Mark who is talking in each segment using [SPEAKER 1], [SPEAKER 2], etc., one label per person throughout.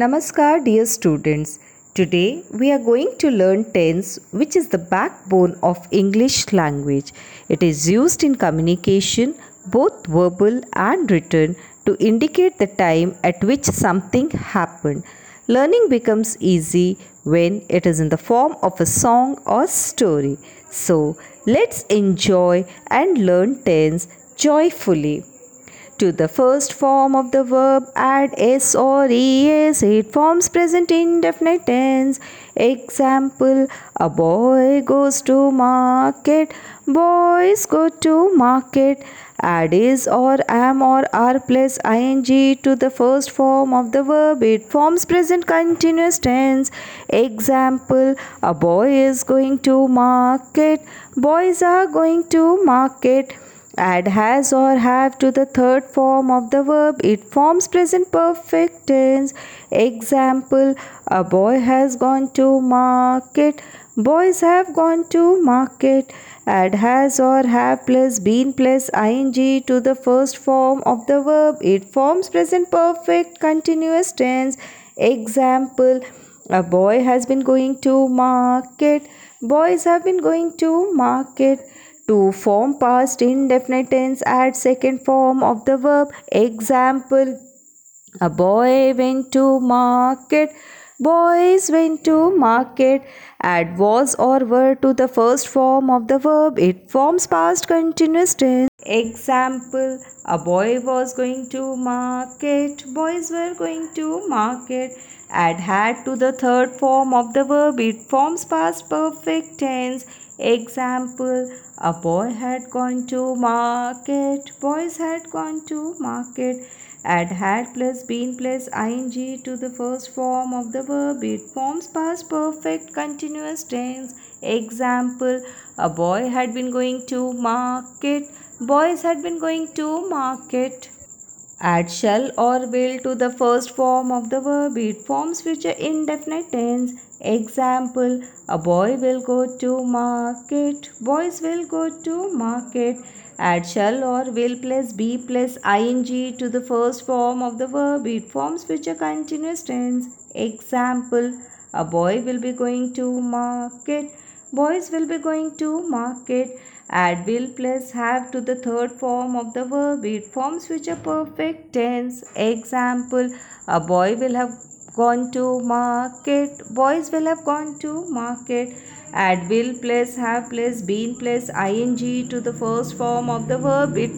[SPEAKER 1] Namaskar, dear students. Today we are going to learn tense, which is the backbone of English language. It is used in communication, both verbal and written, to indicate the time at which something happened. Learning becomes easy when it is in the form of a song or story. So, let's enjoy and learn tense joyfully. To the first form of the verb add s or es. It forms present indefinite tense. Example A boy goes to market. Boys go to market. Add is or am or are plus ing to the first form of the verb. It forms present continuous tense. Example A boy is going to market. Boys are going to market add has or have to the third form of the verb. It forms present perfect tense. Example a boy has gone to market. Boys have gone to market. Add has or have plus been plus ing to the first form of the verb. It forms present perfect continuous tense. Example a boy has been going to market. Boys have been going to market to form past indefinite tense add second form of the verb. Example A boy went to market. Boys went to market. Add was or were to the first form of the verb. It forms past continuous tense. Example A boy was going to market. Boys were going to market. Add had to the third form of the verb. It forms past perfect tense. Example A boy had gone to market. Boys had gone to market. Add had plus been plus ing to the first form of the verb. It forms past perfect continuous tense. Example A boy had been going to market. Boys had been going to market. Add shall or will to the first form of the verb. It forms future indefinite tense. Example A boy will go to market. Boys will go to market. Add shall or will plus be plus ing to the first form of the verb. It forms future continuous tense. Example A boy will be going to market. Boys will be going to market. Add will plus have to the third form of the verb. It forms future perfect tense. Example A boy will have gone to market. Boys will have gone to market. Add will plus have plus been plus ing to the first form of the verb. It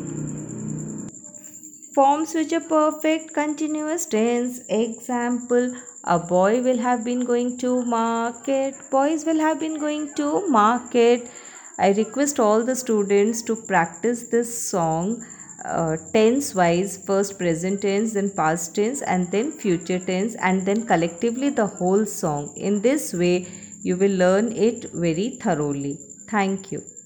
[SPEAKER 1] forms future perfect continuous tense. Example A boy will have been going to market. Boys will have been going to market. I request all the students to practice this song uh, tense wise first present tense then past tense and then future tense and then collectively the whole song. In this way you will learn it very thoroughly. Thank you